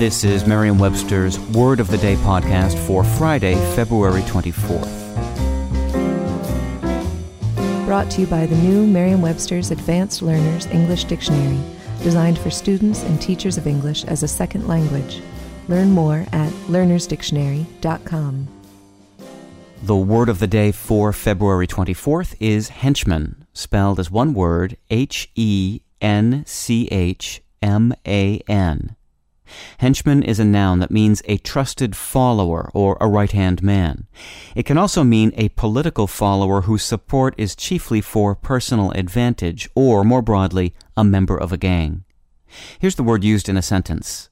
This is Merriam-Webster's Word of the Day podcast for Friday, February 24th. Brought to you by the new Merriam-Webster's Advanced Learners English Dictionary, designed for students and teachers of English as a second language. Learn more at learnersdictionary.com. The word of the day for February 24th is henchman, spelled as one word, H E N C H M A N. Henchman is a noun that means a trusted follower or a right hand man. It can also mean a political follower whose support is chiefly for personal advantage, or more broadly, a member of a gang. Here's the word used in a sentence.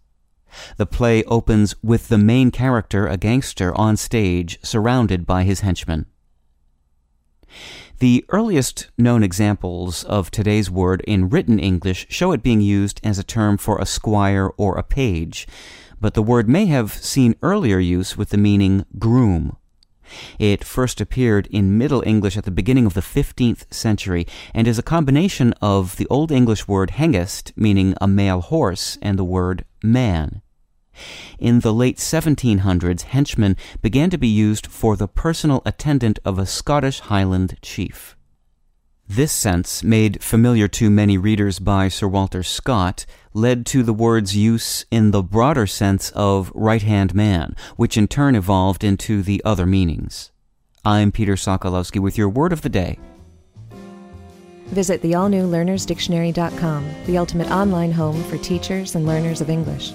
The play opens with the main character, a gangster, on stage, surrounded by his henchmen. The earliest known examples of today's word in written English show it being used as a term for a squire or a page, but the word may have seen earlier use with the meaning groom. It first appeared in Middle English at the beginning of the 15th century and is a combination of the Old English word hengest, meaning a male horse, and the word man. In the late 1700s, henchman began to be used for the personal attendant of a Scottish Highland chief. This sense, made familiar to many readers by Sir Walter Scott, led to the word's use in the broader sense of right hand man, which in turn evolved into the other meanings. I'm Peter Sokolowski with your word of the day. Visit the all new learnersdictionary.com, the ultimate online home for teachers and learners of English.